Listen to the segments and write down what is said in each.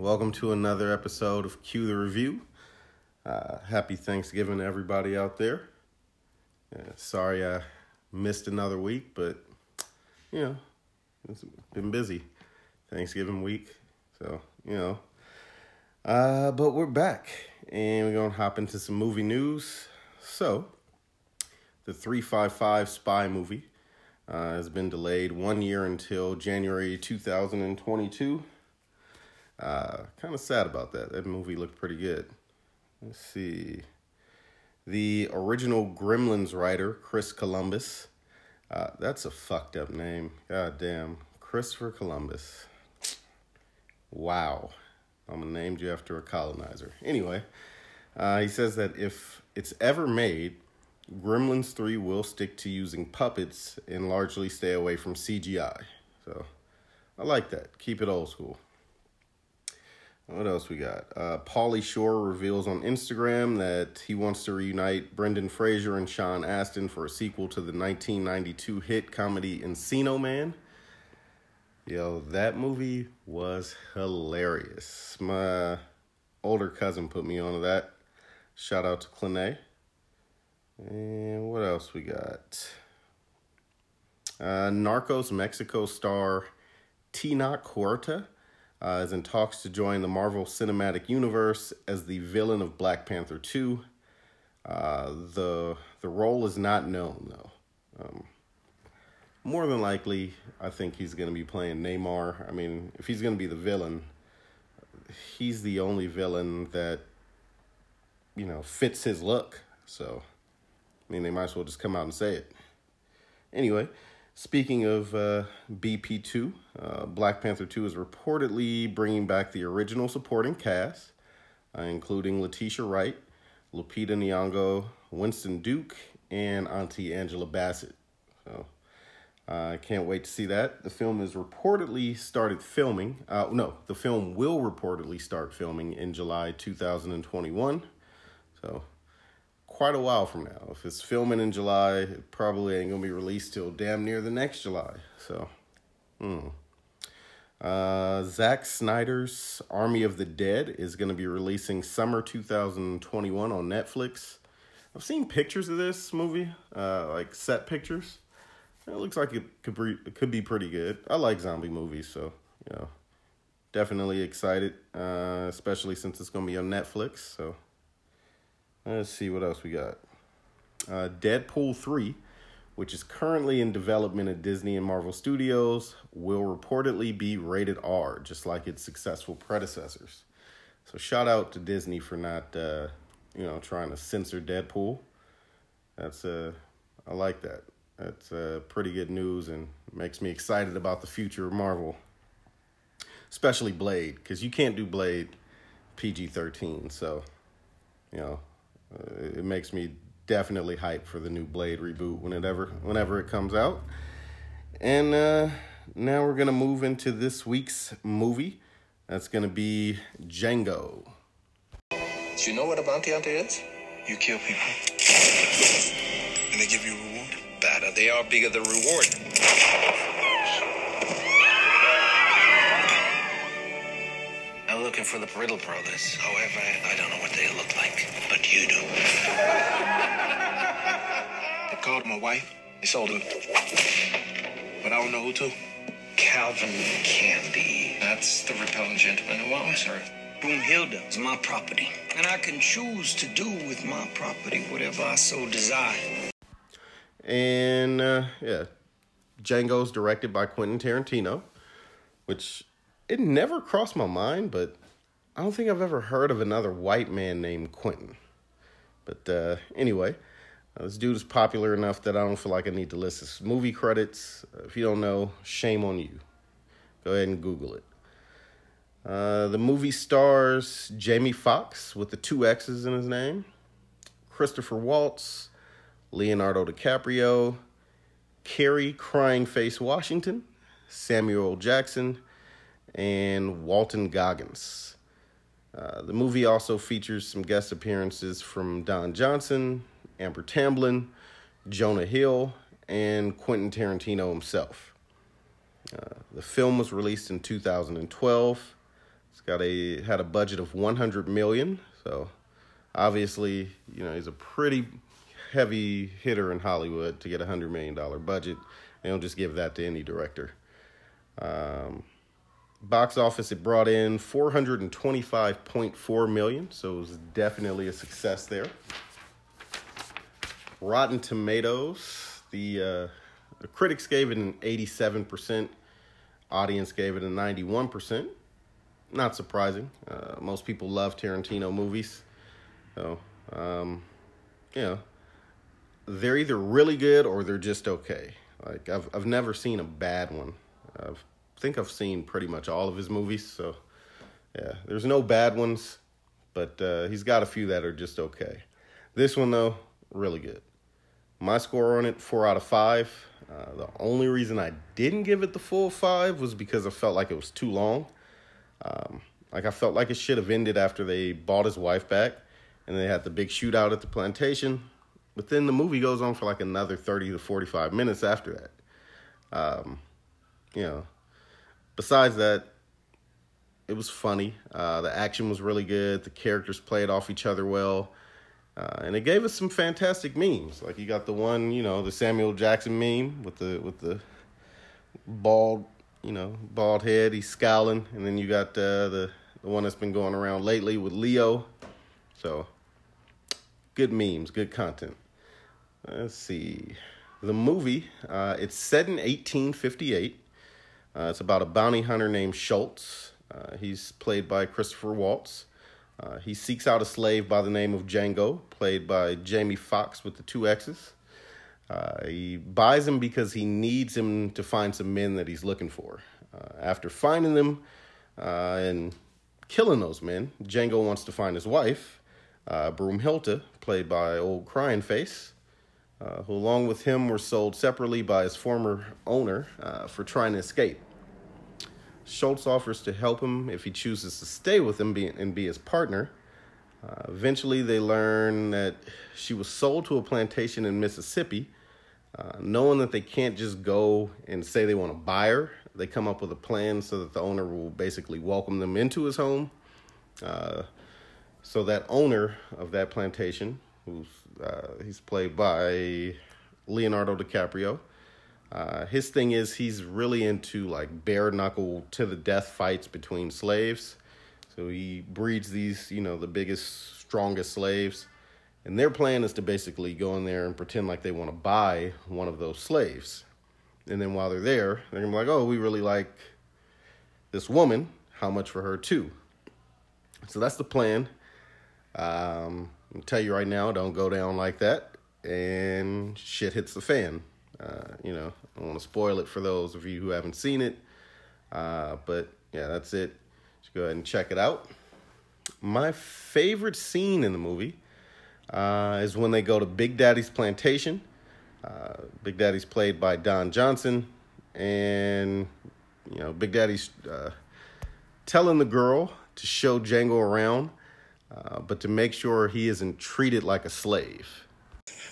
Welcome to another episode of Cue the Review. Uh, happy Thanksgiving to everybody out there. Uh, sorry I missed another week, but you know, it's been busy. Thanksgiving week, so you know. Uh, but we're back, and we're gonna hop into some movie news. So, the 355 spy movie uh, has been delayed one year until January 2022. Uh, kind of sad about that. That movie looked pretty good. Let's see. The original Gremlins writer, Chris Columbus. Uh, that's a fucked up name. God damn. Christopher Columbus. Wow. I'm named you after a colonizer. Anyway, uh, he says that if it's ever made, Gremlins 3 will stick to using puppets and largely stay away from CGI. So I like that. Keep it old school. What else we got? Uh, Pauly Shore reveals on Instagram that he wants to reunite Brendan Fraser and Sean Astin for a sequel to the 1992 hit comedy Encino Man. Yo, that movie was hilarious. My older cousin put me onto that. Shout out to Clinet. And what else we got? Uh, Narcos Mexico star Tenoch Huerta uh, is in talks to join the Marvel Cinematic Universe as the villain of Black Panther 2. Uh, the the role is not known though. Um, more than likely, I think he's going to be playing Namor. I mean, if he's going to be the villain, he's the only villain that you know fits his look. So, I mean, they might as well just come out and say it. Anyway, Speaking of uh, BP2, uh, Black Panther 2 is reportedly bringing back the original supporting cast, uh, including Letitia Wright, Lupita Nyong'o, Winston Duke, and Auntie Angela Bassett. So uh, I can't wait to see that. The film is reportedly started filming. Uh, no, the film will reportedly start filming in July 2021. So quite a while from now. If it's filming in July, it probably ain't gonna be released till damn near the next July. So, hmm. Uh, Zack Snyder's Army of the Dead is gonna be releasing summer 2021 on Netflix. I've seen pictures of this movie, uh, like set pictures. It looks like it could be it could be pretty good. I like zombie movies, so you know, definitely excited, uh, especially since it's gonna be on Netflix. So. Let's see what else we got. Uh, Deadpool 3, which is currently in development at Disney and Marvel Studios, will reportedly be rated R, just like its successful predecessors. So shout out to Disney for not, uh, you know, trying to censor Deadpool. That's uh, I like that. That's uh, pretty good news and makes me excited about the future of Marvel, especially Blade, because you can't do Blade PG thirteen. So, you know, uh, it makes me definitely hype for the new Blade reboot whenever whenever it comes out. And uh, now we're gonna move into this week's movie. That's gonna be Django. Do you know what a bounty hunter is? You kill people, and they give you a reward. Better they are, bigger the reward. I'm looking for the Brittle brothers. However, I don't know what they look like, but you do. they called my wife. They sold her. But I don't know who to. Calvin Candie. That's the repellent gentleman who owns her. Broomhilda is my property, and I can choose to do with my property whatever I so desire. And uh, yeah, Django's directed by Quentin Tarantino, which it never crossed my mind, but I don't think I've ever heard of another white man named Quentin. But uh, anyway, uh, this dude is popular enough that I don't feel like I need to list his movie credits. Uh, if you don't know, shame on you. Go ahead and Google it. Uh, the movie stars Jamie Foxx with the two X's in his name, Christopher Waltz, Leonardo DiCaprio, Kerry Crying Face Washington, Samuel Jackson, and Walton Goggins. Uh, the movie also features some guest appearances from Don Johnson, Amber Tamblyn, Jonah Hill, and Quentin Tarantino himself. Uh, the film was released in 2012. It's got a had a budget of 100 million, so obviously, you know, he's a pretty heavy hitter in Hollywood to get a hundred million dollar budget. They don't just give that to any director. Um, box office it brought in 425.4 million, so it was definitely a success there. Rotten Tomatoes, the uh, the critics gave it an 87%, audience gave it a 91%. Not surprising. Uh, most people love Tarantino movies. So, um, you know, they're either really good or they're just okay. Like I've I've never seen a bad one. Think I've seen pretty much all of his movies, so yeah, there's no bad ones, but uh, he's got a few that are just okay. This one though, really good. My score on it, four out of five. Uh, the only reason I didn't give it the full five was because I felt like it was too long. Um, like I felt like it should have ended after they bought his wife back, and they had the big shootout at the plantation. But then the movie goes on for like another 30 to 45 minutes after that. Um, you know, besides that, it was funny. Uh, the action was really good. The characters played off each other well. Uh, and it gave us some fantastic memes. Like you got the one, you know, the Samuel Jackson meme with the with the bald, you know, bald head. He's scowling, and then you got uh, the the one that's been going around lately with Leo. So good memes, good content. Let's see. The movie, uh, it's set in 1858. Uh, it's about a bounty hunter named Schultz. Uh, he's played by Christopher Waltz. Uh, he seeks out a slave by the name of Django, played by Jamie Foxx with the two X's. Uh, he buys him because he needs him to find some men that he's looking for. Uh, after finding them and killing those men, Django wants to find his wife, uh, Broomhilda, played by old Crying Face, uh, who, along with him, were sold separately by his former owner uh, for trying to escape. Schultz offers to help him if he chooses to stay with him and be his partner. Uh, eventually, they learn that she was sold to a plantation in Mississippi. Uh, knowing that they can't just go and say they want to buy her, they come up with a plan so that the owner will basically welcome them into his home. Uh, so that owner of that plantation, who's uh, he's played by Leonardo DiCaprio. Uh, his thing is he's really into like bare knuckle to the death fights between slaves. So he breeds these, you know, the biggest, strongest slaves. And their plan is to basically go in there and pretend like they want to buy one of those slaves. And then while they're there, they're gonna be like, oh, we really like this woman. How much for her, too? So that's the plan. Um, I'll tell you right now, don't go down like that. And shit hits the fan. Uh, you know, I don't want to spoil it for those of you who haven't seen it. Uh, but yeah, that's it. Just go ahead and check it out. My favorite scene in the movie uh, is when they go to Big Daddy's plantation. Uh, Big Daddy's played by Don Johnson, and you know, Big Daddy's uh, telling the girl to show Django around, uh, but to make sure he isn't treated like a slave.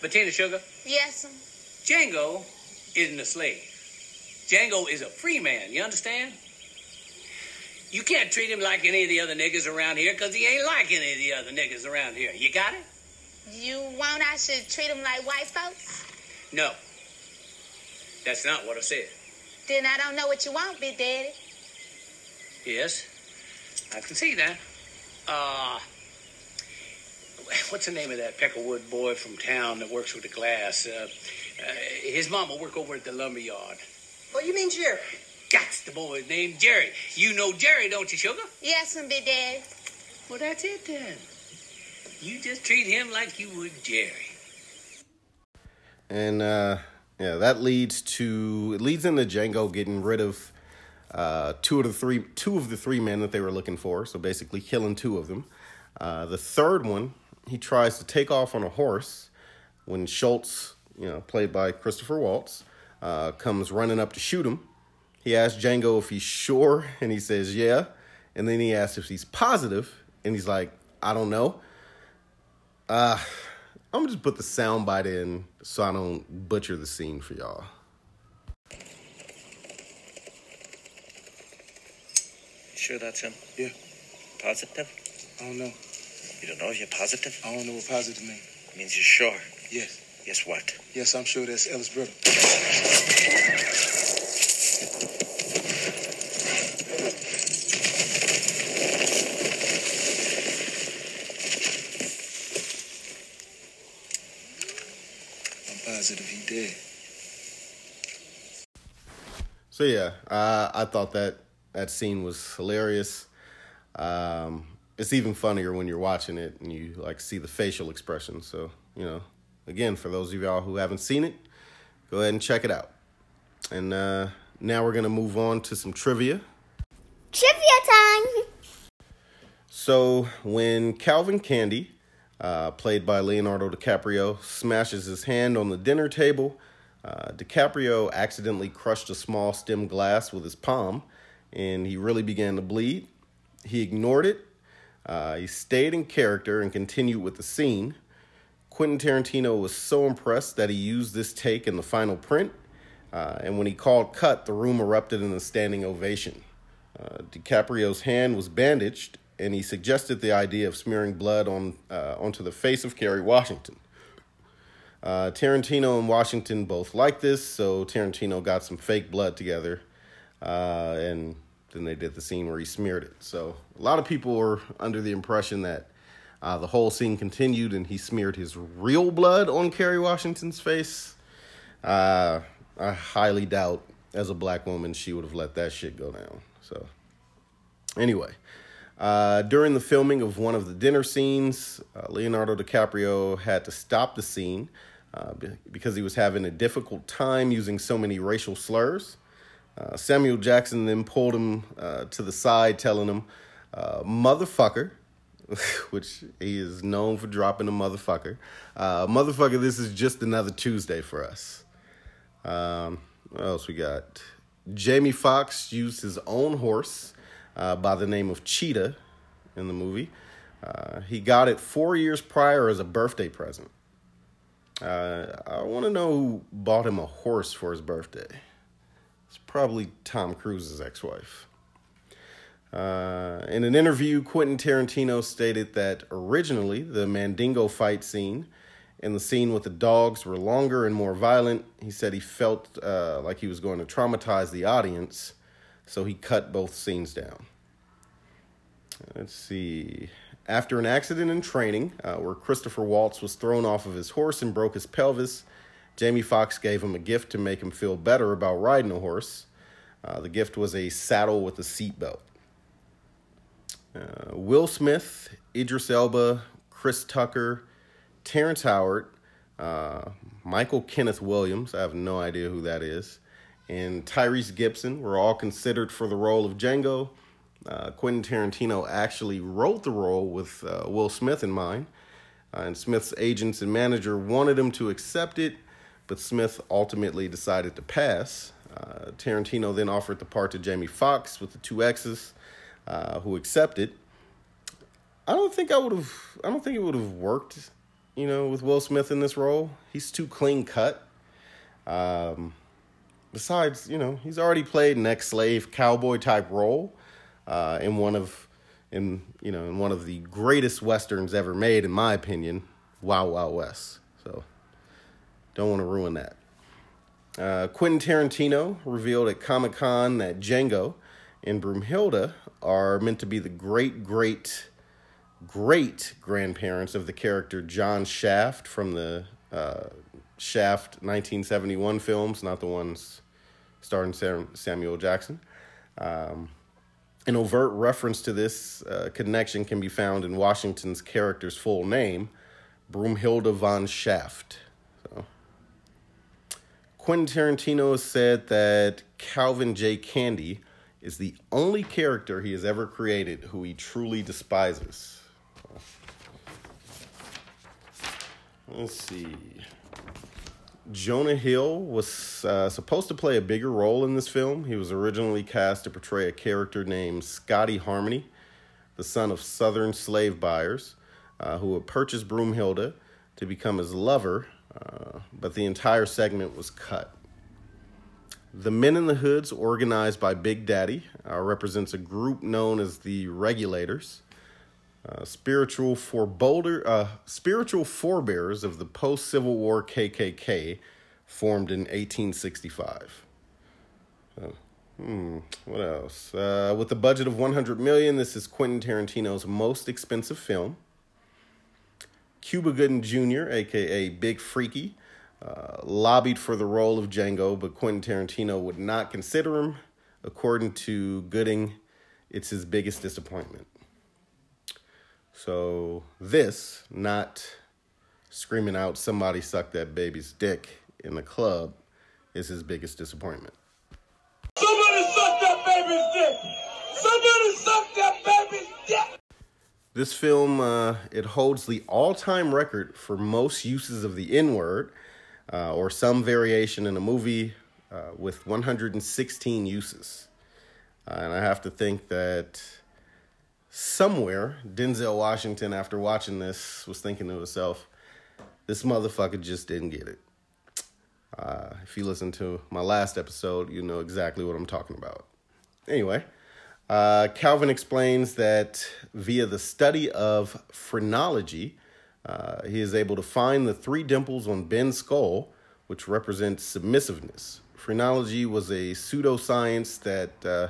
Potato sugar? Yes. Django isn't a slave. Django is a free man, you understand? You can't treat him like any of the other niggas around here because he ain't like any of the other niggas around here. You got it? You want I should treat him like white folks? No. That's not what I said. Then I don't know what you want, Big Daddy. Yes, I can see that. Uh, what's the name of that Peckerwood boy from town that works with the glass? Uh, uh, his mama work over at the lumber yard. Oh, you mean Jerry? That's the boy's name, Jerry. You know Jerry, don't you, Sugar? Yes, Big Daddy. Well, that's it then. You just treat him like you would Jerry. And uh, yeah, that leads to it leads into Django getting rid of uh, two of the three two of the three men that they were looking for. So basically, killing two of them. Uh, the third one, he tries to take off on a horse when Schultz, you know, played by Christopher Waltz, uh, comes running up to shoot him. He asks Django if he's sure, and he says yeah. And then he asks if he's positive, and he's like, I don't know. Uh, I'm gonna just put the soundbite in so I don't butcher the scene for y'all. Sure that's him? Yeah. Positive? I don't know. You don't know if you're positive? I don't know what positive means. It means you're sure. Yes. Yes, what? Yes, I'm sure that's Ellis Brittle. I'm positive he dead. So yeah, uh, I thought that that scene was hilarious. Um, it's even funnier when you're watching it and you like see the facial expressions. So you know, again, for those of y'all who haven't seen it, go ahead and check it out. And uh, now we're gonna move on to some trivia. Trivia time! So when Calvin Candie, uh, played by Leonardo DiCaprio, smashes his hand on the dinner table, uh, DiCaprio accidentally crushed a small stem glass with his palm, and he really began to bleed. He ignored it. Uh, he stayed in character and continued with the scene. Quentin Tarantino was so impressed that he used this take in the final print, uh, and when he called cut, the room erupted in a standing ovation. Uh, DiCaprio's hand was bandaged, and he suggested the idea of smearing blood on uh, onto the face of Kerry Washington. Uh, Tarantino and Washington both liked this, so Tarantino got some fake blood together, uh, and then they did the scene where he smeared it. So a lot of people were under the impression that uh, the whole scene continued and he smeared his real blood on Kerry Washington's face. Uh, I highly doubt, as a black woman, she would have let that shit go down. So, anyway, uh, during the filming of one of the dinner scenes, uh, Leonardo DiCaprio had to stop the scene uh, because he was having a difficult time using so many racial slurs. Uh, Samuel Jackson then pulled him uh, to the side, telling him, uh, motherfucker, which he is known for dropping a motherfucker. Uh, motherfucker, this is just another Tuesday for us. Um, what else we got? Jamie Foxx used his own horse uh, by the name of Cheetah in the movie. He got it four years prior as a birthday present. I want to know who bought him a horse for his birthday. Probably Tom Cruise's ex wife. Uh, in an interview, Quentin Tarantino stated that originally the Mandingo fight scene and the scene with the dogs were longer and more violent. He said he felt uh, like he was going to traumatize the audience, so he cut both scenes down. Let's see. After an accident in training, uh, where Christopher Waltz was thrown off of his horse and broke his pelvis, Jamie Foxx gave him a gift to make him feel better about riding a horse. Uh, the gift was a saddle with a seatbelt. Uh, Will Smith, Idris Elba, Chris Tucker, Terrence Howard, uh, Michael Kenneth Williams, I have no idea who that is, and Tyrese Gibson were all considered for the role of Django. Uh, Quentin Tarantino actually wrote the role with uh, Will Smith in mind, uh, and Smith's agents and manager wanted him to accept it, but Smith ultimately decided to pass. Uh, Tarantino then offered the part to Jamie Foxx with the two X's, uh, who accepted. I don't think I would have. I don't think it would have worked, you know, with Will Smith in this role. He's too clean cut. Um, besides, you know, he's already played an ex-slave cowboy type role uh, in one of, in you know, in one of the greatest westerns ever made, in my opinion, Wild Wild West. So, don't want to ruin that. Uh, Quentin Tarantino revealed at Comic Con that Django and Broomhilda are meant to be the great, great, great grandparents of the character John Shaft from the uh, Shaft 1971 films, not the ones starring Sam- Samuel Jackson. Um, an overt reference to this uh, connection can be found in Washington's character's full name, Broomhilda von Shaft. Quentin Tarantino has said that Calvin J. Candie is the only character he has ever created who he truly despises. Let's see. Jonah Hill was uh, supposed to play a bigger role in this film. He was originally cast to portray a character named Scotty Harmony, the son of Southern slave buyers, uh, who had purchased Broomhilda to become his lover, uh, but the entire segment was cut. The Men in the Hoods, organized by Big Daddy, uh, represents a group known as the Regulators. uh, spiritual forebodder, uh, spiritual forebears of the post Civil War KKK, formed in 1865. So, hmm, what else? Uh, with a budget of 100 million, this is Quentin Tarantino's most expensive film. Cuba Gooding Jr., aka Big Freaky, uh, lobbied for the role of Django, but Quentin Tarantino would not consider him. According to Gooding, it's his biggest disappointment. So, this, not screaming out, somebody sucked that baby's dick in the club, is his biggest disappointment. Somebody suck that baby's dick! Somebody suck that baby's dick! This film uh, it holds the all-time record for most uses of the N-word uh, or some variation in a movie uh, with 116 uses. Uh, and I have to think that somewhere Denzel Washington, after watching this, was thinking to himself, "This motherfucker just didn't get it." Uh, if you listen to my last episode, you know exactly what I'm talking about. Anyway. Uh, Calvin explains that via the study of phrenology, uh, he is able to find the three dimples on Ben's skull, which represents submissiveness. Phrenology was a pseudoscience that uh,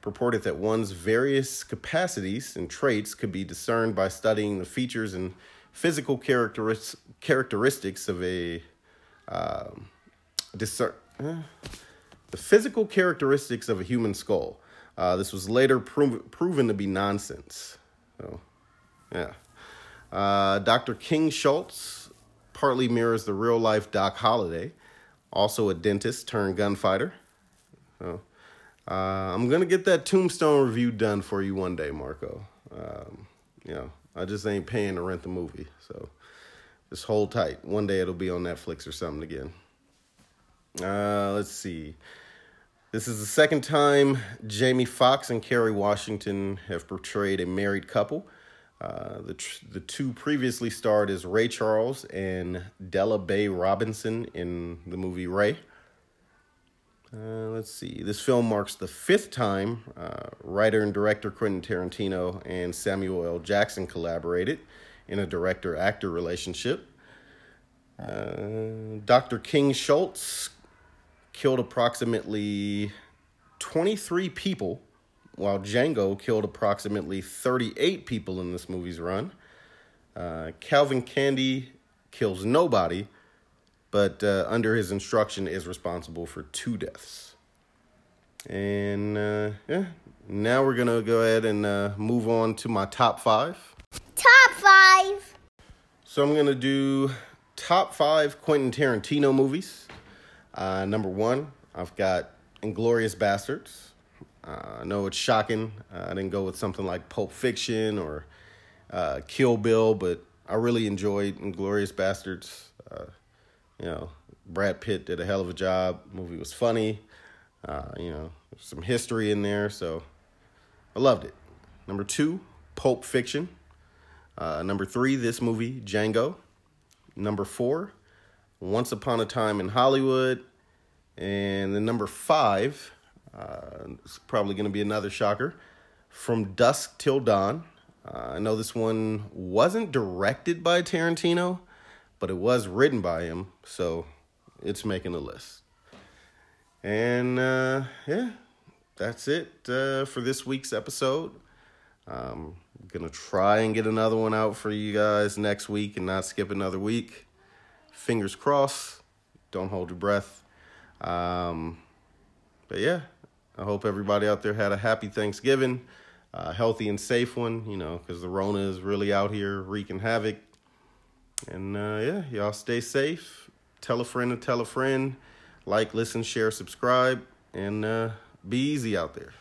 purported that one's various capacities and traits could be discerned by studying the features and physical characteris- characteristics of a um, discern. the physical characteristics of a human skull. Uh, this was later pro- proven to be nonsense. So, yeah. Uh, Dr. King Schultz partly mirrors the real life Doc Holliday, also a dentist turned gunfighter. So, uh, I'm going to get that tombstone review done for you one day, Marco. Um, you know, I just ain't paying to rent the movie. So just hold tight. One day it'll be on Netflix or something again. Uh, let's see. This is the second time Jamie Foxx and Kerry Washington have portrayed a married couple. Uh, the tr- the two previously starred as Ray Charles and Della Bea Robinson in the movie Ray. Uh, let's see. This film marks the fifth time uh, writer and director Quentin Tarantino and Samuel L. Jackson collaborated in a director actor relationship. Uh, Dr. King Schultz killed approximately 23 people, while Django killed approximately 38 people in this movie's run. Uh, Calvin Candie kills nobody, but uh, under his instruction is responsible for two deaths. And uh, yeah, now we're gonna go ahead and uh, move on to my top five. Top five. So I'm gonna do top five Quentin Tarantino movies. Uh, number one, I've got Inglourious Basterds. Uh, I know it's shocking. Uh, I didn't go with something like Pulp Fiction or uh, Kill Bill, but I really enjoyed Inglourious Basterds. Uh, you know, Brad Pitt did a hell of a job. movie was funny. Uh, you know, some history in there, so I loved it. Number two, Pulp Fiction. Number three, this movie, Django. Number four, Once Upon a Time in Hollywood. And the number five, uh, it's probably going to be another shocker, From Dusk Till Dawn. Uh, I know this one wasn't directed by Tarantino, but it was written by him, so it's making the list. And uh, yeah, that's it uh, for this week's episode. I'm gonna try and get another one out for you guys next week and not skip another week. Fingers crossed. Don't hold your breath. Um, but yeah, I hope everybody out there had a happy Thanksgiving, a healthy and safe one. You know, because the Rona is really out here wreaking havoc. And uh, yeah, y'all stay safe. Tell a friend to tell a friend. Like, listen, share, subscribe, and uh, be easy out there.